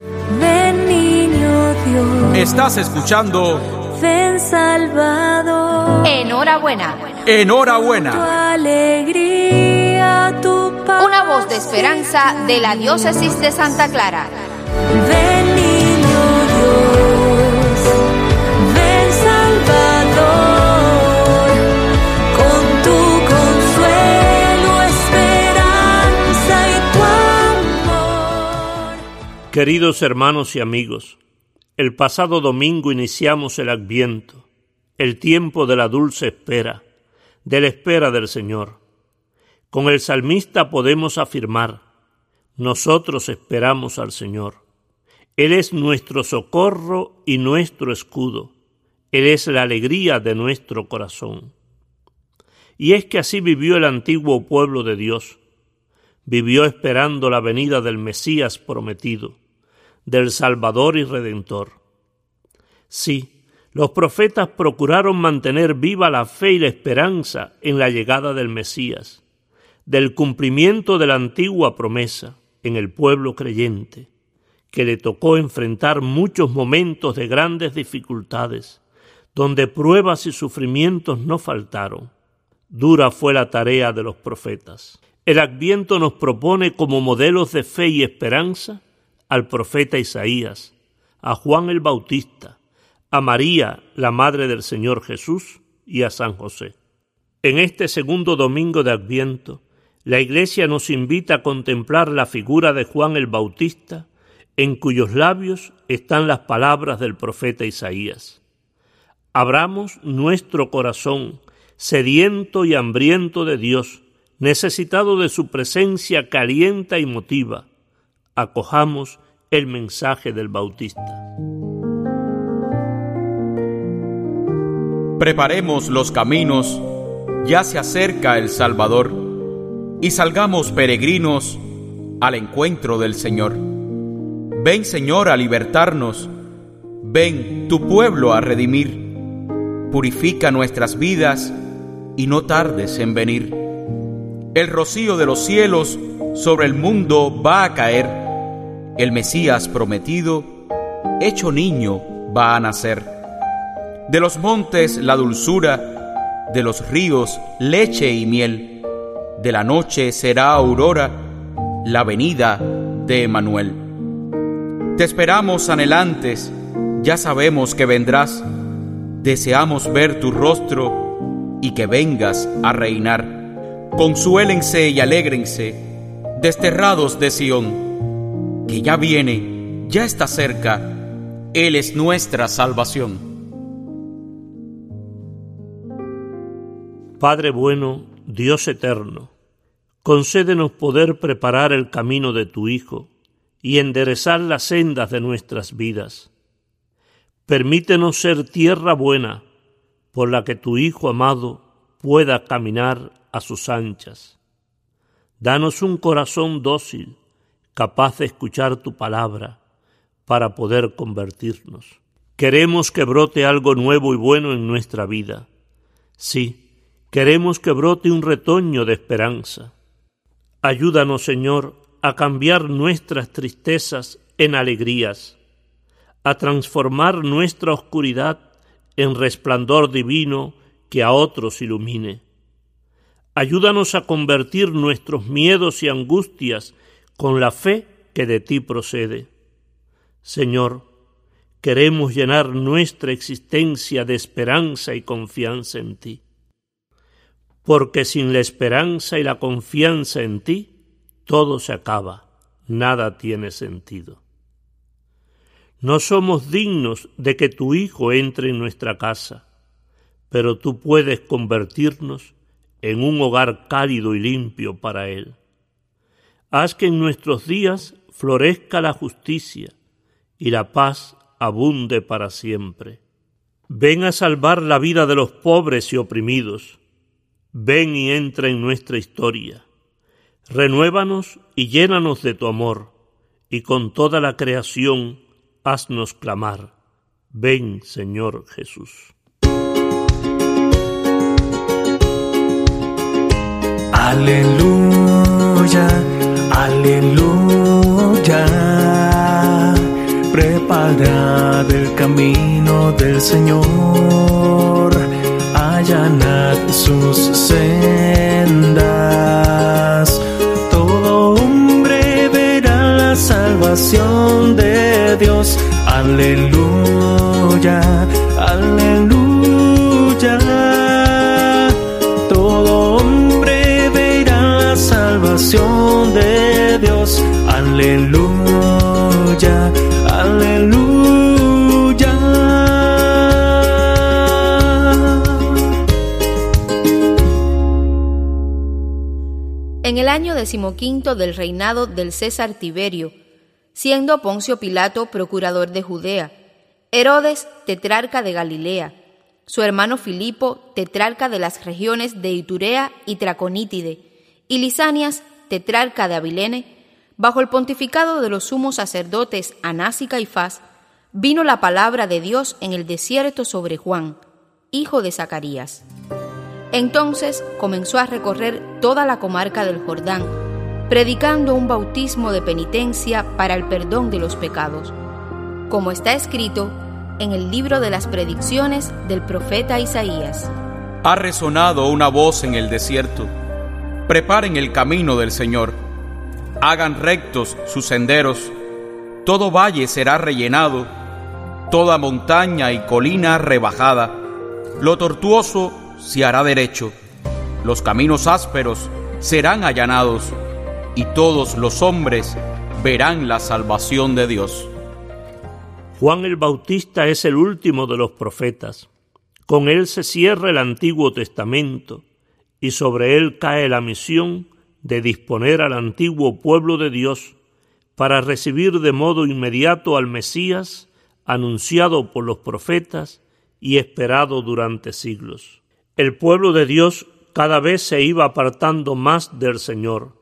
Ven niño Dios. Estás escuchando Ven Salvador. Enhorabuena. Tu Enhorabuena. alegría, tu paz. Una voz de esperanza de la diócesis de Santa Clara. Queridos hermanos y amigos, el pasado domingo iniciamos el Adviento, el tiempo de la dulce espera, de la espera del Señor. Con el salmista podemos afirmar, nosotros esperamos al Señor. Él es nuestro socorro y nuestro escudo. Él es la alegría de nuestro corazón. Y es que así vivió el antiguo pueblo de Dios. Vivió esperando la venida del Mesías prometido del Salvador y Redentor. Sí, los profetas procuraron mantener viva la fe y la esperanza en la llegada del Mesías, del cumplimiento de la antigua promesa en el pueblo creyente, que le tocó enfrentar muchos momentos de grandes dificultades, donde pruebas y sufrimientos no faltaron. Dura fue la tarea de los profetas. El Adviento nos propone como modelos de fe y esperanza al profeta Isaías, a Juan el Bautista, a María, la Madre del Señor Jesús, y a San José. En este segundo domingo de Adviento, la Iglesia nos invita a contemplar la figura de Juan el Bautista, en cuyos labios están las palabras del profeta Isaías. Abramos nuestro corazón, sediento y hambriento de Dios, necesitado de su presencia calienta y motiva, acojamos el mensaje del Bautista. Preparemos los caminos, ya se acerca el Salvador, y salgamos peregrinos al encuentro del Señor. Ven Señor a libertarnos, ven tu pueblo a redimir, purifica nuestras vidas y no tardes en venir. El rocío de los cielos sobre el mundo va a caer, el Mesías prometido, hecho niño, va a nacer. De los montes la dulzura, de los ríos leche y miel, de la noche será aurora la venida de Emanuel. Te esperamos anhelantes, ya sabemos que vendrás, deseamos ver tu rostro y que vengas a reinar. Consuélense y alégrense, desterrados de Sión, ya viene, ya está cerca, Él es nuestra salvación. Padre bueno, Dios eterno, concédenos poder preparar el camino de tu Hijo y enderezar las sendas de nuestras vidas. Permítenos ser tierra buena por la que tu Hijo amado pueda caminar a sus anchas. Danos un corazón dócil, capaz de escuchar tu palabra, para poder convertirnos. Queremos que brote algo nuevo y bueno en nuestra vida. Sí, queremos que brote un retoño de esperanza. Ayúdanos, Señor, a cambiar nuestras tristezas en alegrías, a transformar nuestra oscuridad en resplandor divino que a otros ilumine. Ayúdanos a convertir nuestros miedos y angustias con la fe que de ti procede. Señor, queremos llenar nuestra existencia de esperanza y confianza en ti. Porque sin la esperanza y la confianza en ti, todo se acaba, nada tiene sentido. No somos dignos de que tu Hijo entre en nuestra casa, pero tú puedes convertirnos en un hogar cálido y limpio para Él. Haz que en nuestros días florezca la justicia y la paz abunde para siempre. Ven a salvar la vida de los pobres y oprimidos. Ven y entra en nuestra historia. Renuévanos y llénanos de tu amor, y con toda la creación haznos clamar. Ven, Señor Jesús. Aleluya. Camino del Señor, allanad sus sendas. Todo hombre verá la salvación de Dios. Aleluya, aleluya. Todo hombre verá la salvación de Dios. Aleluya, año decimoquinto del reinado del César Tiberio, siendo Poncio Pilato procurador de Judea, Herodes tetrarca de Galilea, su hermano Filipo tetrarca de las regiones de Iturea y Traconítide, y Lisanias tetrarca de Abilene, bajo el pontificado de los sumos sacerdotes Anás y Caifás, vino la palabra de Dios en el desierto sobre Juan, hijo de Zacarías. Entonces comenzó a recorrer toda la comarca del Jordán, predicando un bautismo de penitencia para el perdón de los pecados, como está escrito en el libro de las predicciones del profeta Isaías. Ha resonado una voz en el desierto. Preparen el camino del Señor. Hagan rectos sus senderos. Todo valle será rellenado, toda montaña y colina rebajada. Lo tortuoso se hará derecho, los caminos ásperos serán allanados, y todos los hombres verán la salvación de Dios. Juan el Bautista es el último de los profetas. Con él se cierra el Antiguo Testamento y sobre él cae la misión de disponer al antiguo pueblo de Dios para recibir de modo inmediato al Mesías anunciado por los profetas y esperado durante siglos. El pueblo de Dios cada vez se iba apartando más del Señor.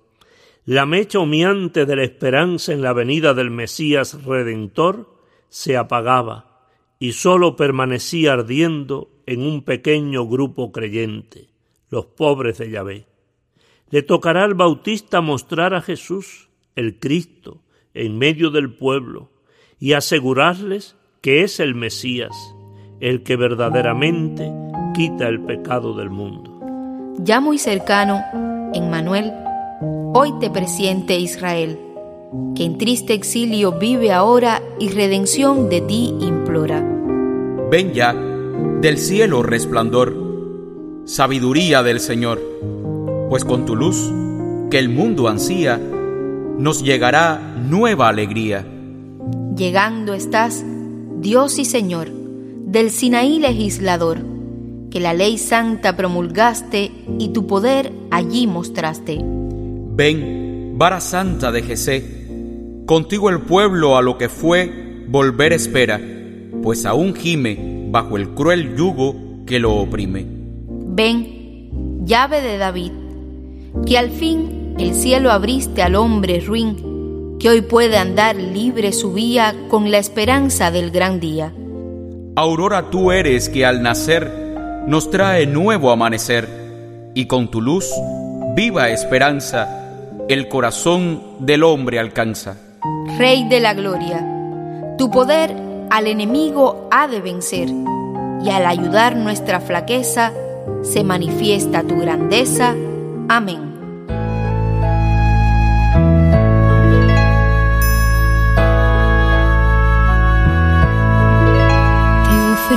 La mecha humeante de la esperanza en la venida del Mesías Redentor se apagaba y sólo permanecía ardiendo en un pequeño grupo creyente, los pobres de Yahvé. Le tocará al Bautista mostrar a Jesús, el Cristo, en medio del pueblo y asegurarles que es el Mesías, el que verdaderamente quita el pecado del mundo. Ya muy cercano, en Manuel, hoy te presiente Israel, que en triste exilio vive ahora y redención de ti implora. Ven ya del cielo resplandor, sabiduría del Señor, pues con tu luz, que el mundo ansía, nos llegará nueva alegría. Llegando estás, Dios y Señor, del Sinaí legislador, que la ley santa promulgaste y tu poder allí mostraste. Ven, vara santa de Jesé, contigo el pueblo a lo que fue volver espera, pues aún gime bajo el cruel yugo que lo oprime. Ven, llave de David, que al fin el cielo abriste al hombre ruin, que hoy puede andar libre su vía con la esperanza del gran día. Aurora tú eres que al nacer nos trae nuevo amanecer, y con tu luz, viva esperanza, el corazón del hombre alcanza. Rey de la gloria, tu poder al enemigo ha de vencer, y al ayudar nuestra flaqueza, se manifiesta tu grandeza. Amén.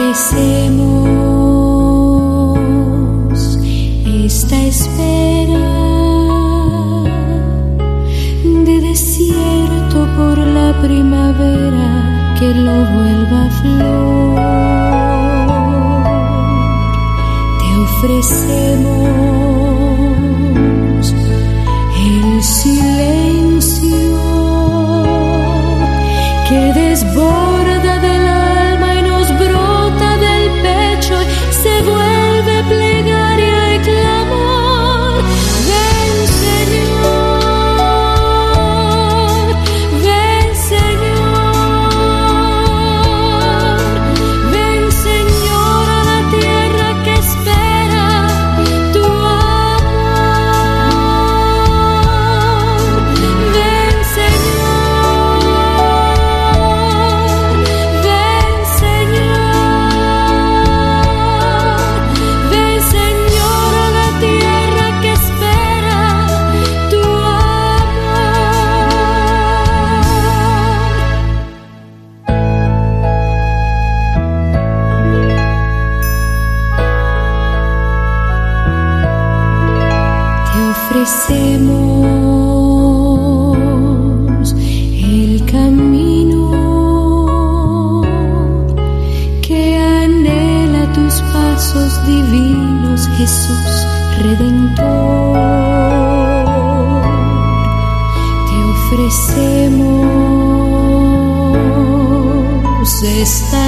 Te ofrecemos esta espera de desierto por la primavera que lo vuelva flor. Te ofrecemos divinos, Jesús Redentor. Te ofrecemos esta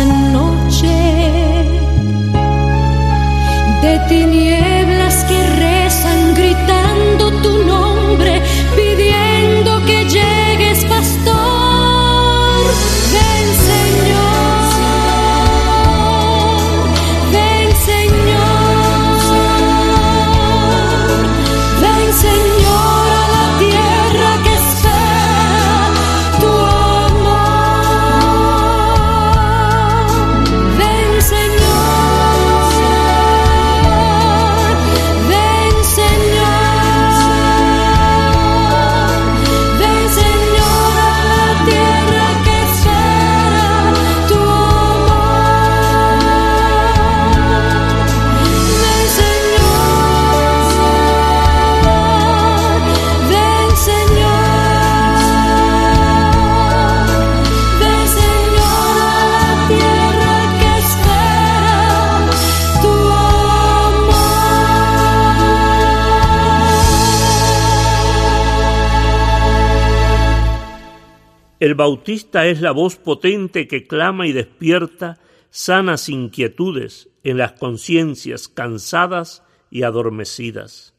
El bautista es la voz potente que clama y despierta sanas inquietudes en las conciencias cansadas y adormecidas,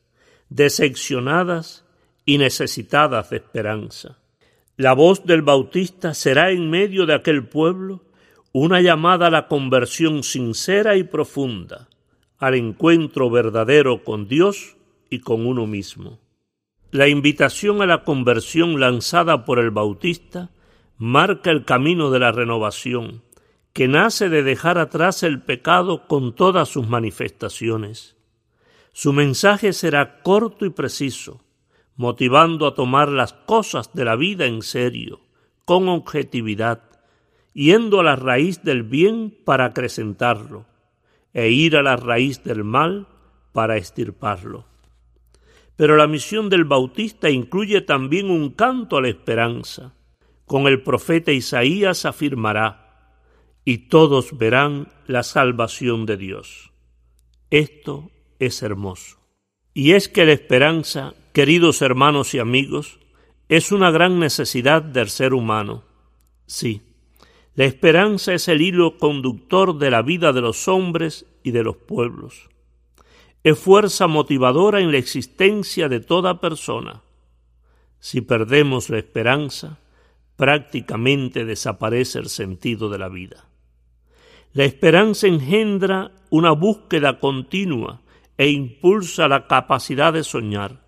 decepcionadas y necesitadas de esperanza. La voz del bautista será en medio de aquel pueblo una llamada a la conversión sincera y profunda, al encuentro verdadero con Dios y con uno mismo. La invitación a la conversión lanzada por el Bautista marca el camino de la renovación, que nace de dejar atrás el pecado con todas sus manifestaciones. Su mensaje será corto y preciso, motivando a tomar las cosas de la vida en serio, con objetividad, yendo a la raíz del bien para acrecentarlo, e ir a la raíz del mal para extirparlo. Pero la misión del Bautista incluye también un canto a la esperanza. Con el profeta Isaías afirmará, y todos verán la salvación de Dios. Esto es hermoso. Y es que la esperanza, queridos hermanos y amigos, es una gran necesidad del ser humano. Sí, la esperanza es el hilo conductor de la vida de los hombres y de los pueblos es fuerza motivadora en la existencia de toda persona. Si perdemos la esperanza, prácticamente desaparece el sentido de la vida. La esperanza engendra una búsqueda continua e impulsa la capacidad de soñar.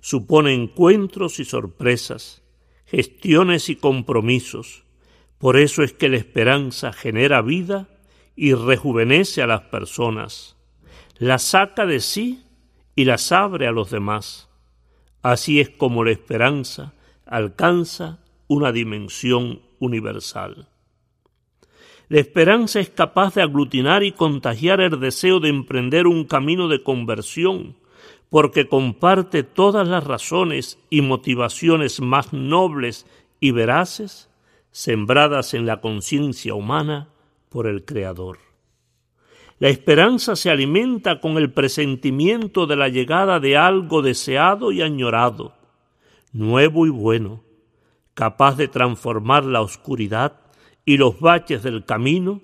Supone encuentros y sorpresas, gestiones y compromisos. Por eso es que la esperanza genera vida y rejuvenece a las personas las saca de sí y las abre a los demás. Así es como la esperanza alcanza una dimensión universal. La esperanza es capaz de aglutinar y contagiar el deseo de emprender un camino de conversión, porque comparte todas las razones y motivaciones más nobles y veraces sembradas en la conciencia humana por el Creador. La esperanza se alimenta con el presentimiento de la llegada de algo deseado y añorado, nuevo y bueno, capaz de transformar la oscuridad y los baches del camino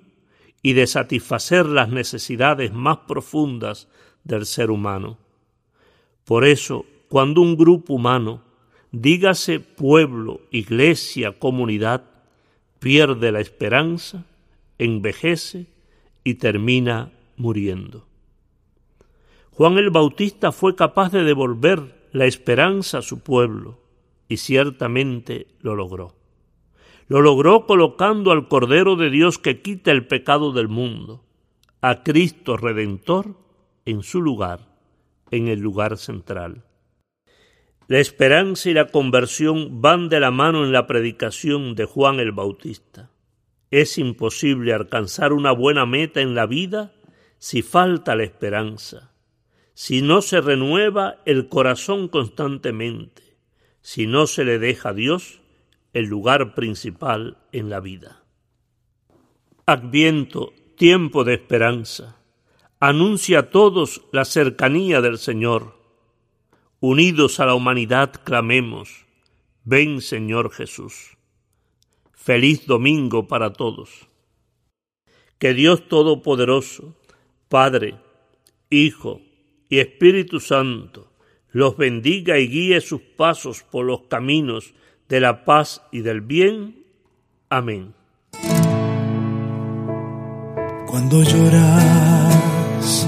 y de satisfacer las necesidades más profundas del ser humano. Por eso, cuando un grupo humano, dígase pueblo, iglesia, comunidad, pierde la esperanza, envejece y termina muriendo. Juan el Bautista fue capaz de devolver la esperanza a su pueblo y ciertamente lo logró. Lo logró colocando al Cordero de Dios que quita el pecado del mundo, a Cristo Redentor, en su lugar, en el lugar central. La esperanza y la conversión van de la mano en la predicación de Juan el Bautista. Es imposible alcanzar una buena meta en la vida si falta la esperanza, si no se renueva el corazón constantemente, si no se le deja a Dios el lugar principal en la vida. Adviento, tiempo de esperanza. anuncia a todos la cercanía del Señor. Unidos a la humanidad clamemos, ven Señor Jesús. Feliz domingo para todos. Que Dios Todopoderoso, Padre, Hijo y Espíritu Santo, los bendiga y guíe sus pasos por los caminos de la paz y del bien. Amén. Cuando lloras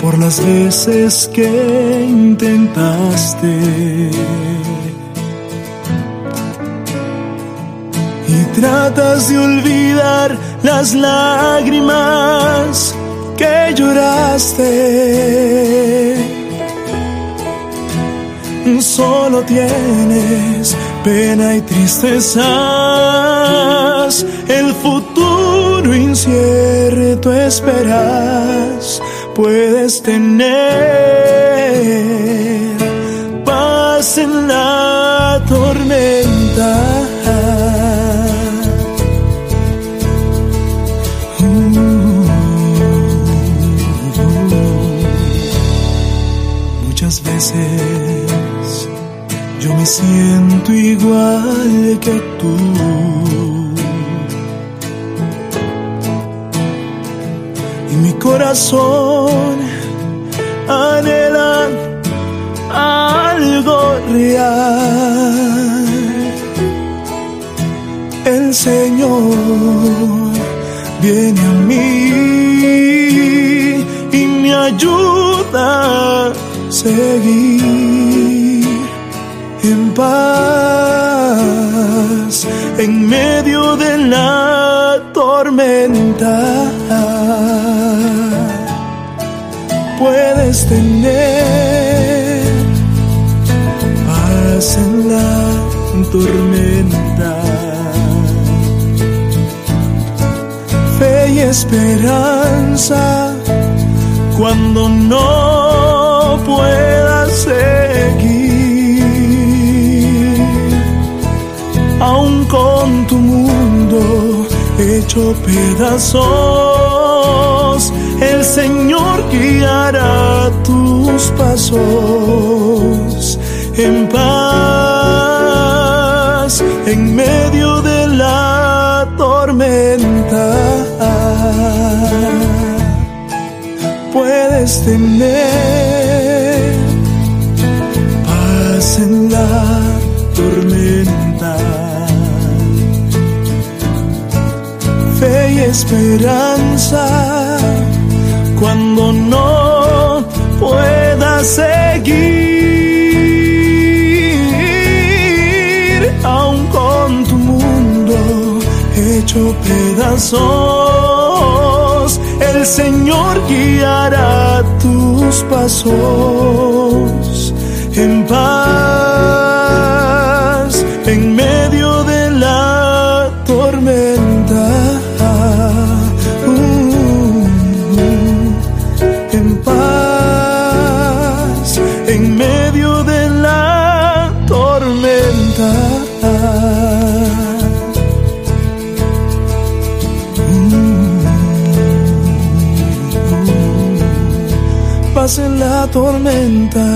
por las veces que intentaste y tratas de olvidar las lágrimas que lloraste solo tienes pena y tristezas, el futuro incierto esperas, puedes tener igual que tú. Y mi corazón anhela algo real. El Señor viene a mí y me ayuda a seguir en paz en medio de la tormenta. Puedes tener paz en la tormenta. Fe y esperanza cuando no hecho pedazos, el Señor guiará tus pasos en paz en medio de la tormenta. Puedes tener esperanza cuando no pueda seguir, aún con tu mundo hecho pedazos, el Señor guiará tus pasos en paz tormenta.